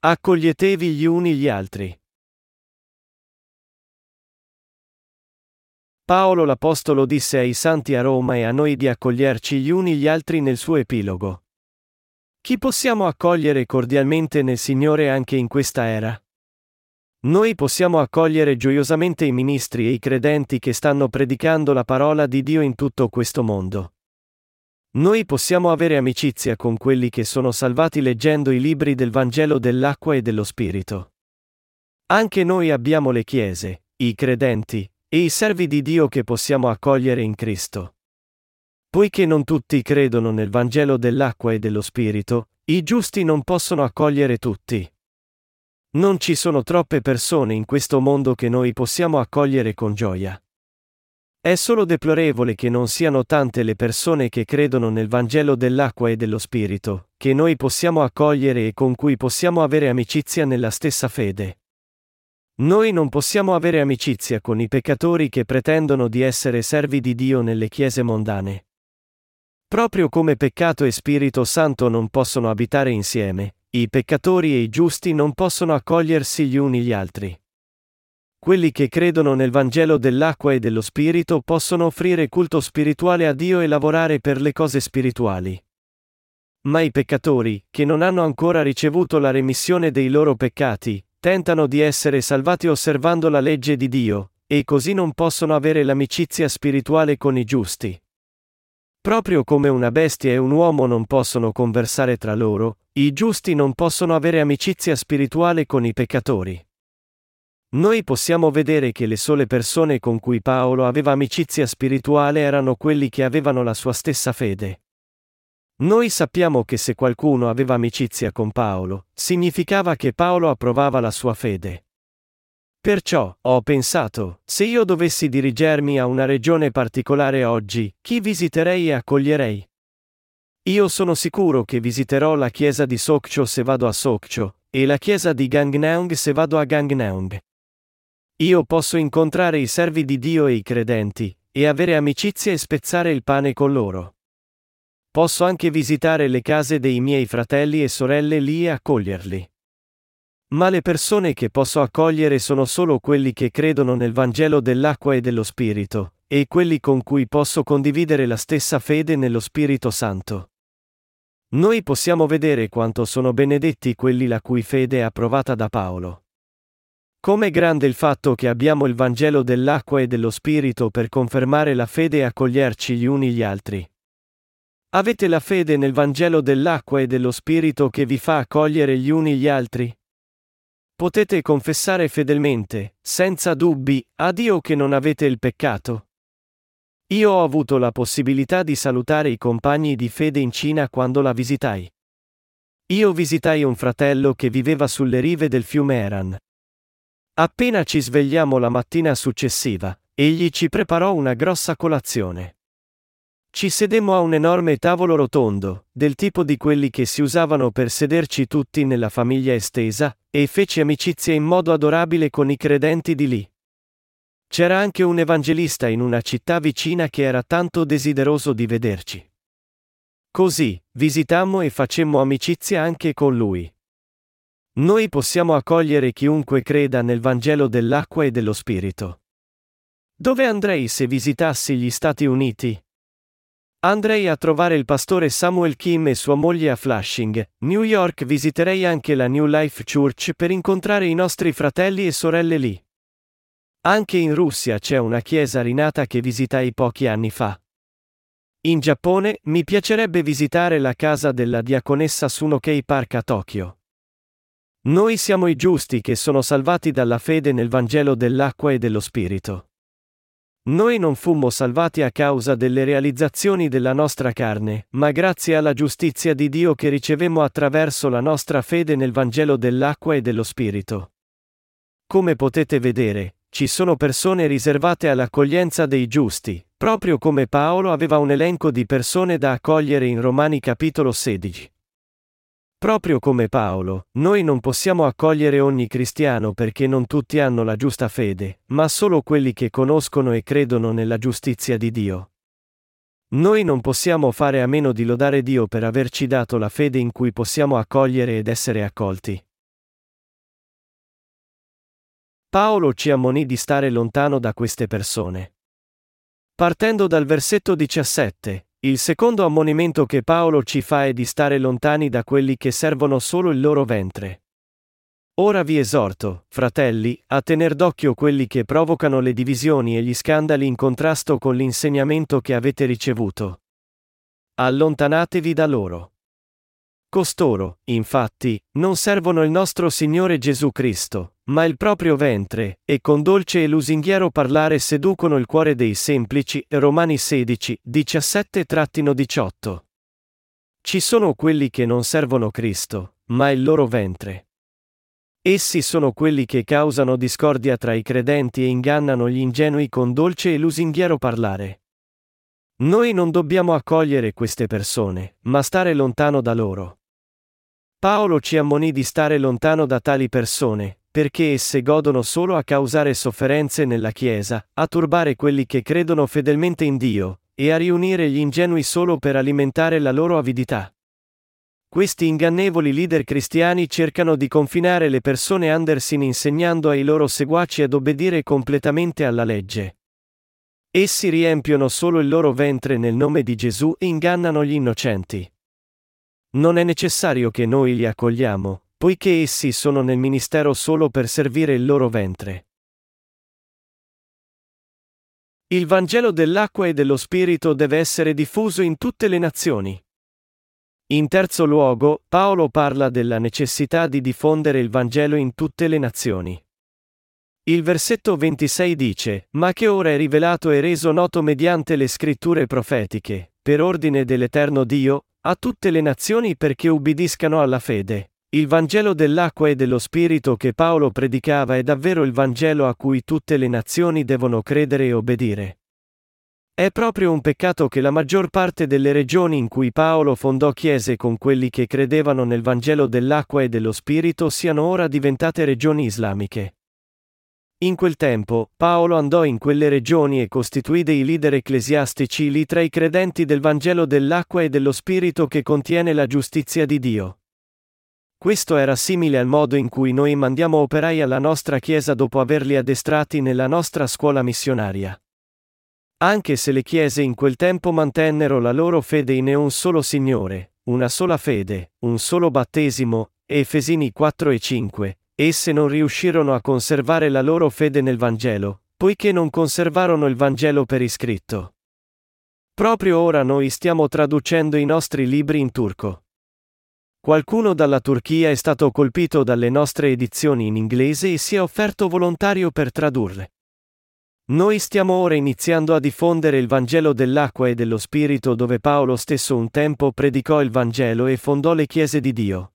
Accoglietevi gli uni gli altri. Paolo l'Apostolo disse ai santi a Roma e a noi di accoglierci gli uni gli altri nel suo epilogo. Chi possiamo accogliere cordialmente nel Signore anche in questa era? Noi possiamo accogliere gioiosamente i ministri e i credenti che stanno predicando la parola di Dio in tutto questo mondo. Noi possiamo avere amicizia con quelli che sono salvati leggendo i libri del Vangelo dell'acqua e dello Spirito. Anche noi abbiamo le chiese, i credenti, e i servi di Dio che possiamo accogliere in Cristo. Poiché non tutti credono nel Vangelo dell'acqua e dello Spirito, i giusti non possono accogliere tutti. Non ci sono troppe persone in questo mondo che noi possiamo accogliere con gioia. È solo deplorevole che non siano tante le persone che credono nel Vangelo dell'acqua e dello Spirito, che noi possiamo accogliere e con cui possiamo avere amicizia nella stessa fede. Noi non possiamo avere amicizia con i peccatori che pretendono di essere servi di Dio nelle chiese mondane. Proprio come peccato e Spirito Santo non possono abitare insieme, i peccatori e i giusti non possono accogliersi gli uni gli altri. Quelli che credono nel Vangelo dell'acqua e dello Spirito possono offrire culto spirituale a Dio e lavorare per le cose spirituali. Ma i peccatori, che non hanno ancora ricevuto la remissione dei loro peccati, tentano di essere salvati osservando la legge di Dio, e così non possono avere l'amicizia spirituale con i giusti. Proprio come una bestia e un uomo non possono conversare tra loro, i giusti non possono avere amicizia spirituale con i peccatori. Noi possiamo vedere che le sole persone con cui Paolo aveva amicizia spirituale erano quelli che avevano la sua stessa fede. Noi sappiamo che se qualcuno aveva amicizia con Paolo, significava che Paolo approvava la sua fede. Perciò, ho pensato, se io dovessi dirigermi a una regione particolare oggi, chi visiterei e accoglierei? Io sono sicuro che visiterò la chiesa di Sokcho se vado a Sokcho, e la chiesa di Gangneung se vado a Gangneung. Io posso incontrare i servi di Dio e i credenti, e avere amicizia e spezzare il pane con loro. Posso anche visitare le case dei miei fratelli e sorelle lì e accoglierli. Ma le persone che posso accogliere sono solo quelli che credono nel Vangelo dell'acqua e dello Spirito, e quelli con cui posso condividere la stessa fede nello Spirito Santo. Noi possiamo vedere quanto sono benedetti quelli la cui fede è approvata da Paolo. Com'è grande il fatto che abbiamo il Vangelo dell'acqua e dello Spirito per confermare la fede e accoglierci gli uni gli altri. Avete la fede nel Vangelo dell'acqua e dello Spirito che vi fa accogliere gli uni gli altri? Potete confessare fedelmente, senza dubbi, a Dio che non avete il peccato? Io ho avuto la possibilità di salutare i compagni di fede in Cina quando la visitai. Io visitai un fratello che viveva sulle rive del fiume Eran. Appena ci svegliamo la mattina successiva, egli ci preparò una grossa colazione. Ci sedemmo a un enorme tavolo rotondo, del tipo di quelli che si usavano per sederci tutti nella famiglia estesa, e feci amicizia in modo adorabile con i credenti di lì. C'era anche un evangelista in una città vicina che era tanto desideroso di vederci. Così, visitammo e facemmo amicizia anche con lui. Noi possiamo accogliere chiunque creda nel Vangelo dell'acqua e dello Spirito. Dove andrei se visitassi gli Stati Uniti? Andrei a trovare il pastore Samuel Kim e sua moglie a Flushing, New York visiterei anche la New Life Church per incontrare i nostri fratelli e sorelle lì. Anche in Russia c'è una chiesa rinata che visitai pochi anni fa. In Giappone mi piacerebbe visitare la casa della diaconessa Sunokei Park a Tokyo. Noi siamo i giusti che sono salvati dalla fede nel Vangelo dell'acqua e dello Spirito. Noi non fummo salvati a causa delle realizzazioni della nostra carne, ma grazie alla giustizia di Dio che ricevemmo attraverso la nostra fede nel Vangelo dell'acqua e dello Spirito. Come potete vedere, ci sono persone riservate all'accoglienza dei giusti, proprio come Paolo aveva un elenco di persone da accogliere in Romani capitolo 16. Proprio come Paolo, noi non possiamo accogliere ogni cristiano perché non tutti hanno la giusta fede, ma solo quelli che conoscono e credono nella giustizia di Dio. Noi non possiamo fare a meno di lodare Dio per averci dato la fede in cui possiamo accogliere ed essere accolti. Paolo ci ammonì di stare lontano da queste persone. Partendo dal versetto 17, il secondo ammonimento che Paolo ci fa è di stare lontani da quelli che servono solo il loro ventre. Ora vi esorto, fratelli, a tener d'occhio quelli che provocano le divisioni e gli scandali in contrasto con l'insegnamento che avete ricevuto. Allontanatevi da loro. Costoro, infatti, non servono il nostro Signore Gesù Cristo, ma il proprio ventre, e con dolce e lusinghiero parlare seducono il cuore dei semplici. Romani 16, 17-18. Ci sono quelli che non servono Cristo, ma il loro ventre. Essi sono quelli che causano discordia tra i credenti e ingannano gli ingenui con dolce e lusinghiero parlare. Noi non dobbiamo accogliere queste persone, ma stare lontano da loro. Paolo ci ammonì di stare lontano da tali persone, perché esse godono solo a causare sofferenze nella Chiesa, a turbare quelli che credono fedelmente in Dio, e a riunire gli ingenui solo per alimentare la loro avidità. Questi ingannevoli leader cristiani cercano di confinare le persone Andersin insegnando ai loro seguaci ad obbedire completamente alla legge. Essi riempiono solo il loro ventre nel nome di Gesù e ingannano gli innocenti. Non è necessario che noi li accogliamo, poiché essi sono nel ministero solo per servire il loro ventre. Il Vangelo dell'acqua e dello Spirito deve essere diffuso in tutte le nazioni. In terzo luogo, Paolo parla della necessità di diffondere il Vangelo in tutte le nazioni. Il versetto 26 dice, Ma che ora è rivelato e reso noto mediante le scritture profetiche, per ordine dell'Eterno Dio, a tutte le nazioni perché ubbidiscano alla fede. Il Vangelo dell'acqua e dello Spirito che Paolo predicava è davvero il Vangelo a cui tutte le nazioni devono credere e obbedire. È proprio un peccato che la maggior parte delle regioni in cui Paolo fondò chiese con quelli che credevano nel Vangelo dell'acqua e dello Spirito siano ora diventate regioni islamiche. In quel tempo, Paolo andò in quelle regioni e costituì dei leader ecclesiastici lì tra i credenti del Vangelo dell'acqua e dello Spirito che contiene la giustizia di Dio. Questo era simile al modo in cui noi mandiamo operai alla nostra Chiesa dopo averli addestrati nella nostra scuola missionaria. Anche se le chiese in quel tempo mantennero la loro fede in un solo Signore, una sola fede, un solo battesimo, Efesini 4 e 5, esse non riuscirono a conservare la loro fede nel Vangelo, poiché non conservarono il Vangelo per iscritto. Proprio ora noi stiamo traducendo i nostri libri in turco. Qualcuno dalla Turchia è stato colpito dalle nostre edizioni in inglese e si è offerto volontario per tradurle. Noi stiamo ora iniziando a diffondere il Vangelo dell'acqua e dello Spirito dove Paolo stesso un tempo predicò il Vangelo e fondò le chiese di Dio.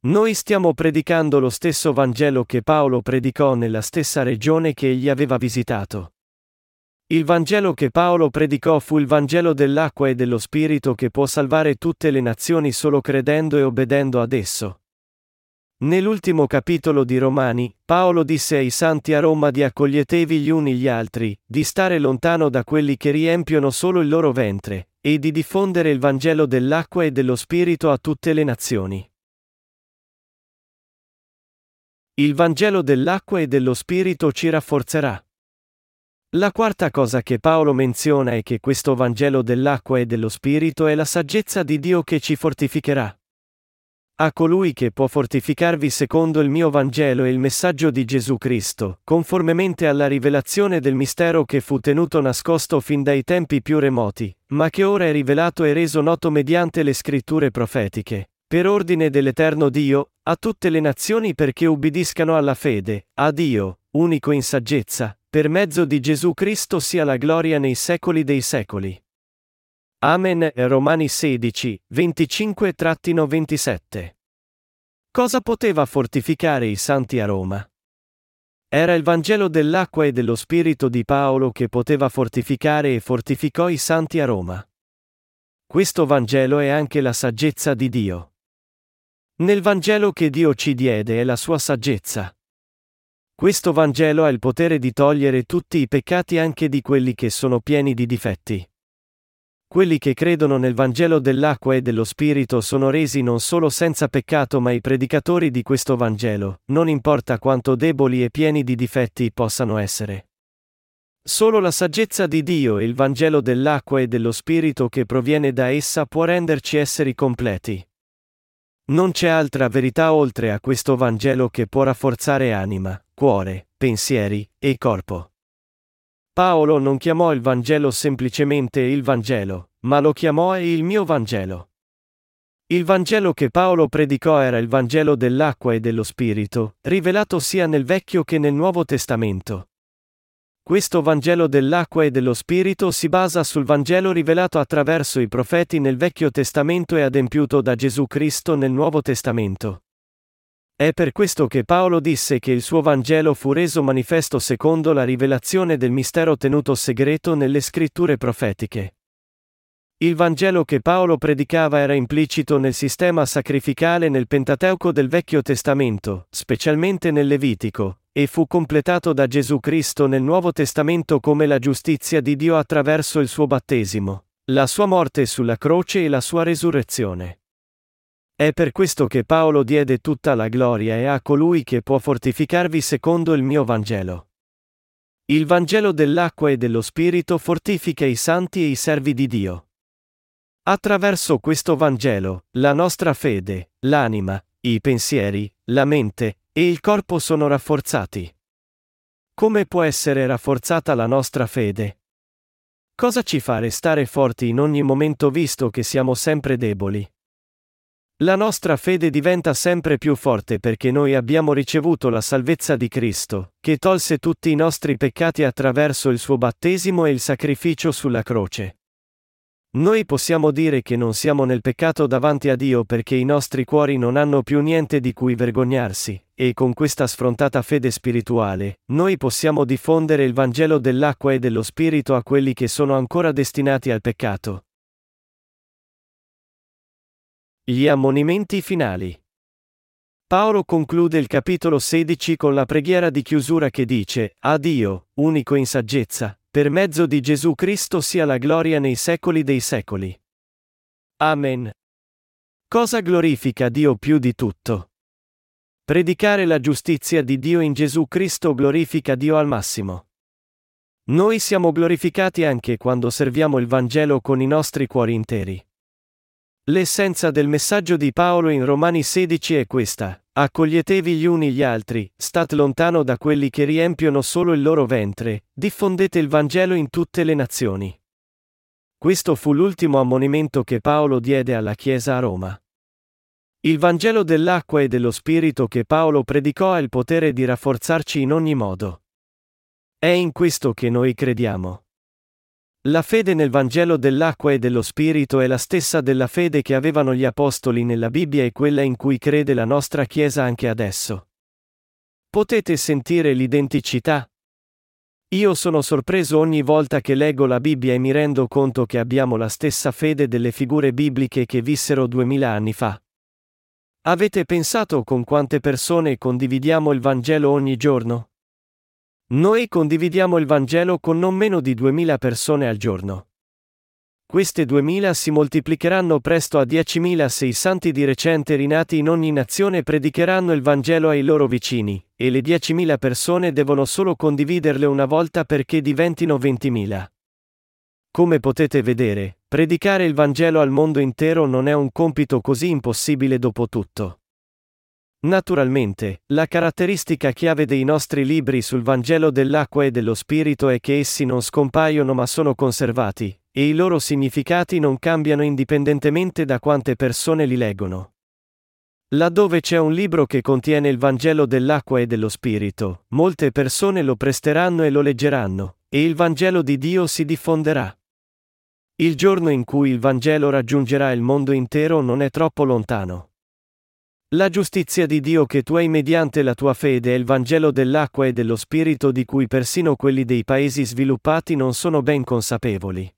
Noi stiamo predicando lo stesso Vangelo che Paolo predicò nella stessa regione che egli aveva visitato. Il Vangelo che Paolo predicò fu il Vangelo dell'acqua e dello Spirito che può salvare tutte le nazioni solo credendo e obbedendo ad esso. Nell'ultimo capitolo di Romani, Paolo disse ai santi a Roma di accoglietevi gli uni gli altri, di stare lontano da quelli che riempiono solo il loro ventre, e di diffondere il Vangelo dell'acqua e dello Spirito a tutte le nazioni. Il Vangelo dell'acqua e dello Spirito ci rafforzerà. La quarta cosa che Paolo menziona è che questo Vangelo dell'acqua e dello Spirito è la saggezza di Dio che ci fortificherà. A colui che può fortificarvi secondo il mio Vangelo e il messaggio di Gesù Cristo, conformemente alla rivelazione del mistero che fu tenuto nascosto fin dai tempi più remoti, ma che ora è rivelato e reso noto mediante le scritture profetiche, per ordine dell'Eterno Dio, a tutte le nazioni perché ubbidiscano alla fede, a Dio, unico in saggezza, per mezzo di Gesù Cristo sia la gloria nei secoli dei secoli. Amen. Romani 16, 25-27. Cosa poteva fortificare i santi a Roma? Era il Vangelo dell'acqua e dello Spirito di Paolo che poteva fortificare e fortificò i santi a Roma. Questo Vangelo è anche la saggezza di Dio. Nel Vangelo che Dio ci diede è la sua saggezza. Questo Vangelo ha il potere di togliere tutti i peccati anche di quelli che sono pieni di difetti. Quelli che credono nel Vangelo dell'acqua e dello Spirito sono resi non solo senza peccato ma i predicatori di questo Vangelo, non importa quanto deboli e pieni di difetti possano essere. Solo la saggezza di Dio e il Vangelo dell'acqua e dello Spirito che proviene da essa può renderci esseri completi. Non c'è altra verità oltre a questo Vangelo che può rafforzare anima, cuore, pensieri e corpo. Paolo non chiamò il Vangelo semplicemente il Vangelo, ma lo chiamò il mio Vangelo. Il Vangelo che Paolo predicò era il Vangelo dell'acqua e dello Spirito, rivelato sia nel Vecchio che nel Nuovo Testamento. Questo Vangelo dell'acqua e dello Spirito si basa sul Vangelo rivelato attraverso i profeti nel Vecchio Testamento e adempiuto da Gesù Cristo nel Nuovo Testamento. È per questo che Paolo disse che il suo Vangelo fu reso manifesto secondo la rivelazione del mistero tenuto segreto nelle scritture profetiche. Il Vangelo che Paolo predicava era implicito nel sistema sacrificale nel Pentateuco del Vecchio Testamento, specialmente nel Levitico, e fu completato da Gesù Cristo nel Nuovo Testamento come la giustizia di Dio attraverso il suo battesimo, la sua morte sulla croce e la sua resurrezione. È per questo che Paolo diede tutta la gloria e a colui che può fortificarvi secondo il mio Vangelo. Il Vangelo dell'acqua e dello Spirito fortifica i santi e i servi di Dio. Attraverso questo Vangelo, la nostra fede, l'anima, i pensieri, la mente e il corpo sono rafforzati. Come può essere rafforzata la nostra fede? Cosa ci fa restare forti in ogni momento visto che siamo sempre deboli? La nostra fede diventa sempre più forte perché noi abbiamo ricevuto la salvezza di Cristo, che tolse tutti i nostri peccati attraverso il suo battesimo e il sacrificio sulla croce. Noi possiamo dire che non siamo nel peccato davanti a Dio perché i nostri cuori non hanno più niente di cui vergognarsi, e con questa sfrontata fede spirituale, noi possiamo diffondere il Vangelo dell'acqua e dello Spirito a quelli che sono ancora destinati al peccato, gli ammonimenti finali. Paolo conclude il capitolo 16 con la preghiera di chiusura che dice, A Dio, unico in saggezza, per mezzo di Gesù Cristo sia la gloria nei secoli dei secoli. Amen. Cosa glorifica Dio più di tutto? Predicare la giustizia di Dio in Gesù Cristo glorifica Dio al massimo. Noi siamo glorificati anche quando serviamo il Vangelo con i nostri cuori interi. L'essenza del messaggio di Paolo in Romani 16 è questa. Accoglietevi gli uni gli altri, state lontano da quelli che riempiono solo il loro ventre, diffondete il Vangelo in tutte le nazioni. Questo fu l'ultimo ammonimento che Paolo diede alla Chiesa a Roma. Il Vangelo dell'acqua e dello Spirito che Paolo predicò ha il potere di rafforzarci in ogni modo. È in questo che noi crediamo. La fede nel Vangelo dell'acqua e dello Spirito è la stessa della fede che avevano gli Apostoli nella Bibbia e quella in cui crede la nostra Chiesa anche adesso. Potete sentire l'identicità? Io sono sorpreso ogni volta che leggo la Bibbia e mi rendo conto che abbiamo la stessa fede delle figure bibliche che vissero duemila anni fa. Avete pensato con quante persone condividiamo il Vangelo ogni giorno? Noi condividiamo il Vangelo con non meno di 2000 persone al giorno. Queste 2000 si moltiplicheranno presto a 10.000 se i santi di recente rinati in ogni nazione predicheranno il Vangelo ai loro vicini, e le 10.000 persone devono solo condividerle una volta perché diventino 20.000. Come potete vedere, predicare il Vangelo al mondo intero non è un compito così impossibile dopo tutto. Naturalmente, la caratteristica chiave dei nostri libri sul Vangelo dell'acqua e dello Spirito è che essi non scompaiono ma sono conservati, e i loro significati non cambiano indipendentemente da quante persone li leggono. Laddove c'è un libro che contiene il Vangelo dell'acqua e dello Spirito, molte persone lo presteranno e lo leggeranno, e il Vangelo di Dio si diffonderà. Il giorno in cui il Vangelo raggiungerà il mondo intero non è troppo lontano. La giustizia di Dio che tu hai mediante la tua fede è il Vangelo dell'acqua e dello Spirito di cui persino quelli dei paesi sviluppati non sono ben consapevoli.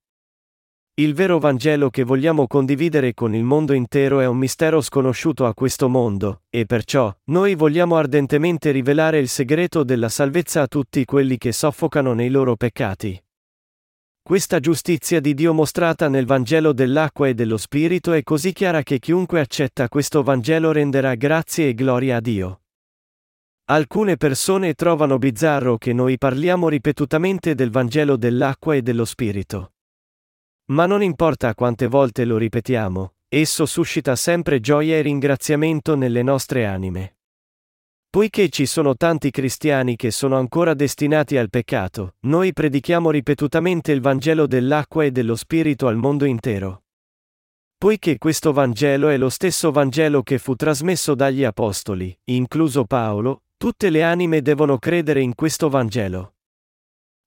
Il vero Vangelo che vogliamo condividere con il mondo intero è un mistero sconosciuto a questo mondo, e perciò, noi vogliamo ardentemente rivelare il segreto della salvezza a tutti quelli che soffocano nei loro peccati. Questa giustizia di Dio mostrata nel Vangelo dell'acqua e dello Spirito è così chiara che chiunque accetta questo Vangelo renderà grazie e gloria a Dio. Alcune persone trovano bizzarro che noi parliamo ripetutamente del Vangelo dell'acqua e dello Spirito. Ma non importa quante volte lo ripetiamo, esso suscita sempre gioia e ringraziamento nelle nostre anime. Poiché ci sono tanti cristiani che sono ancora destinati al peccato, noi predichiamo ripetutamente il Vangelo dell'acqua e dello Spirito al mondo intero. Poiché questo Vangelo è lo stesso Vangelo che fu trasmesso dagli Apostoli, incluso Paolo, tutte le anime devono credere in questo Vangelo.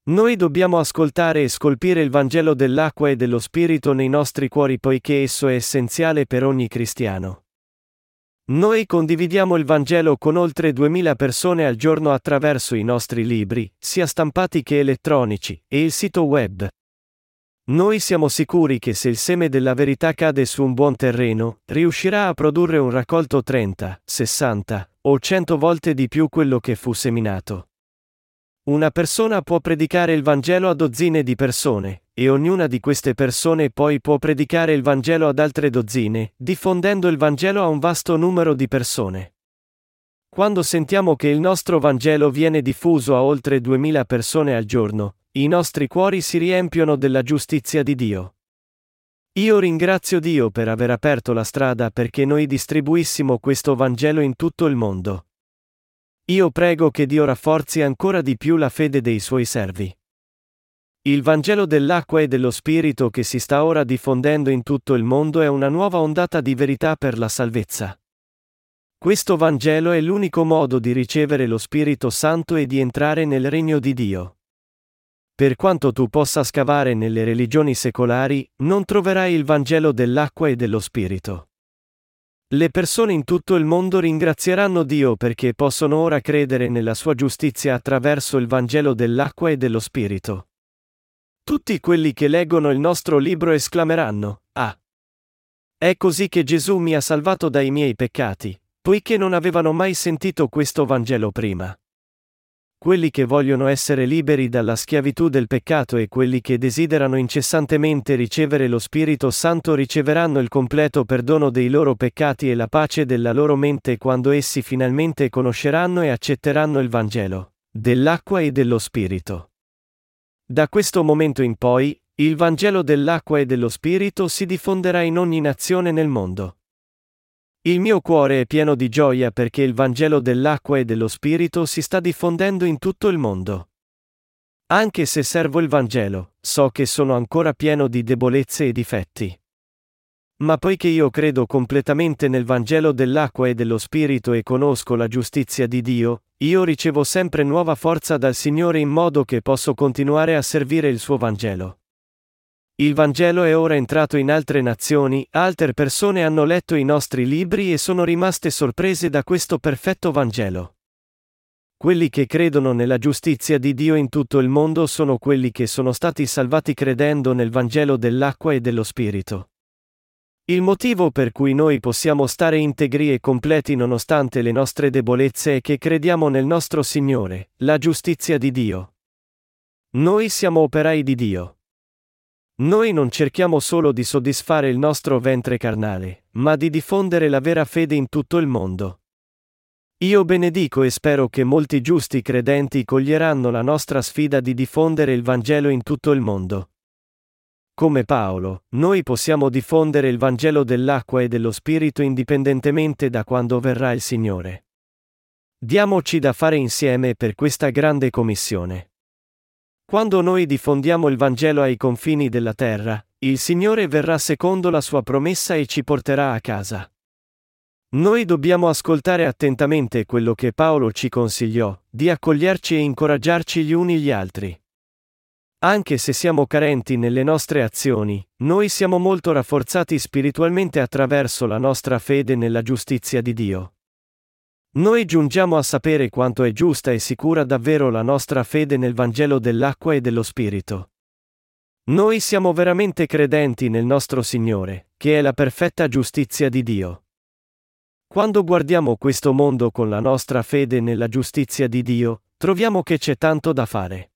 Noi dobbiamo ascoltare e scolpire il Vangelo dell'acqua e dello Spirito nei nostri cuori poiché esso è essenziale per ogni cristiano. Noi condividiamo il Vangelo con oltre 2000 persone al giorno attraverso i nostri libri, sia stampati che elettronici, e il sito web. Noi siamo sicuri che se il seme della verità cade su un buon terreno, riuscirà a produrre un raccolto 30, 60 o 100 volte di più quello che fu seminato. Una persona può predicare il Vangelo a dozzine di persone, e ognuna di queste persone poi può predicare il Vangelo ad altre dozzine, diffondendo il Vangelo a un vasto numero di persone. Quando sentiamo che il nostro Vangelo viene diffuso a oltre 2000 persone al giorno, i nostri cuori si riempiono della giustizia di Dio. Io ringrazio Dio per aver aperto la strada perché noi distribuissimo questo Vangelo in tutto il mondo. Io prego che Dio rafforzi ancora di più la fede dei suoi servi. Il Vangelo dell'acqua e dello Spirito che si sta ora diffondendo in tutto il mondo è una nuova ondata di verità per la salvezza. Questo Vangelo è l'unico modo di ricevere lo Spirito Santo e di entrare nel regno di Dio. Per quanto tu possa scavare nelle religioni secolari, non troverai il Vangelo dell'acqua e dello Spirito. Le persone in tutto il mondo ringrazieranno Dio perché possono ora credere nella sua giustizia attraverso il Vangelo dell'acqua e dello Spirito. Tutti quelli che leggono il nostro libro esclameranno, Ah! È così che Gesù mi ha salvato dai miei peccati, poiché non avevano mai sentito questo Vangelo prima. Quelli che vogliono essere liberi dalla schiavitù del peccato e quelli che desiderano incessantemente ricevere lo Spirito Santo riceveranno il completo perdono dei loro peccati e la pace della loro mente quando essi finalmente conosceranno e accetteranno il Vangelo, dell'acqua e dello Spirito. Da questo momento in poi, il Vangelo dell'acqua e dello Spirito si diffonderà in ogni nazione nel mondo. Il mio cuore è pieno di gioia perché il Vangelo dell'acqua e dello Spirito si sta diffondendo in tutto il mondo. Anche se servo il Vangelo, so che sono ancora pieno di debolezze e difetti. Ma poiché io credo completamente nel Vangelo dell'acqua e dello Spirito e conosco la giustizia di Dio, io ricevo sempre nuova forza dal Signore in modo che posso continuare a servire il suo Vangelo. Il Vangelo è ora entrato in altre nazioni, altre persone hanno letto i nostri libri e sono rimaste sorprese da questo perfetto Vangelo. Quelli che credono nella giustizia di Dio in tutto il mondo sono quelli che sono stati salvati credendo nel Vangelo dell'acqua e dello Spirito. Il motivo per cui noi possiamo stare integri e completi nonostante le nostre debolezze è che crediamo nel nostro Signore, la giustizia di Dio. Noi siamo operai di Dio. Noi non cerchiamo solo di soddisfare il nostro ventre carnale, ma di diffondere la vera fede in tutto il mondo. Io benedico e spero che molti giusti credenti coglieranno la nostra sfida di diffondere il Vangelo in tutto il mondo. Come Paolo, noi possiamo diffondere il Vangelo dell'acqua e dello Spirito indipendentemente da quando verrà il Signore. Diamoci da fare insieme per questa grande commissione. Quando noi diffondiamo il Vangelo ai confini della terra, il Signore verrà secondo la sua promessa e ci porterà a casa. Noi dobbiamo ascoltare attentamente quello che Paolo ci consigliò, di accoglierci e incoraggiarci gli uni gli altri. Anche se siamo carenti nelle nostre azioni, noi siamo molto rafforzati spiritualmente attraverso la nostra fede nella giustizia di Dio. Noi giungiamo a sapere quanto è giusta e sicura davvero la nostra fede nel Vangelo dell'acqua e dello Spirito. Noi siamo veramente credenti nel nostro Signore, che è la perfetta giustizia di Dio. Quando guardiamo questo mondo con la nostra fede nella giustizia di Dio, troviamo che c'è tanto da fare.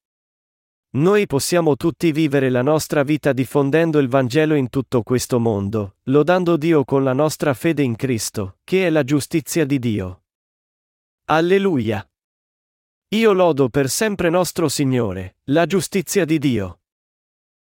Noi possiamo tutti vivere la nostra vita diffondendo il Vangelo in tutto questo mondo, lodando Dio con la nostra fede in Cristo, che è la giustizia di Dio. Alleluia. Io lodo per sempre nostro Signore, la giustizia di Dio.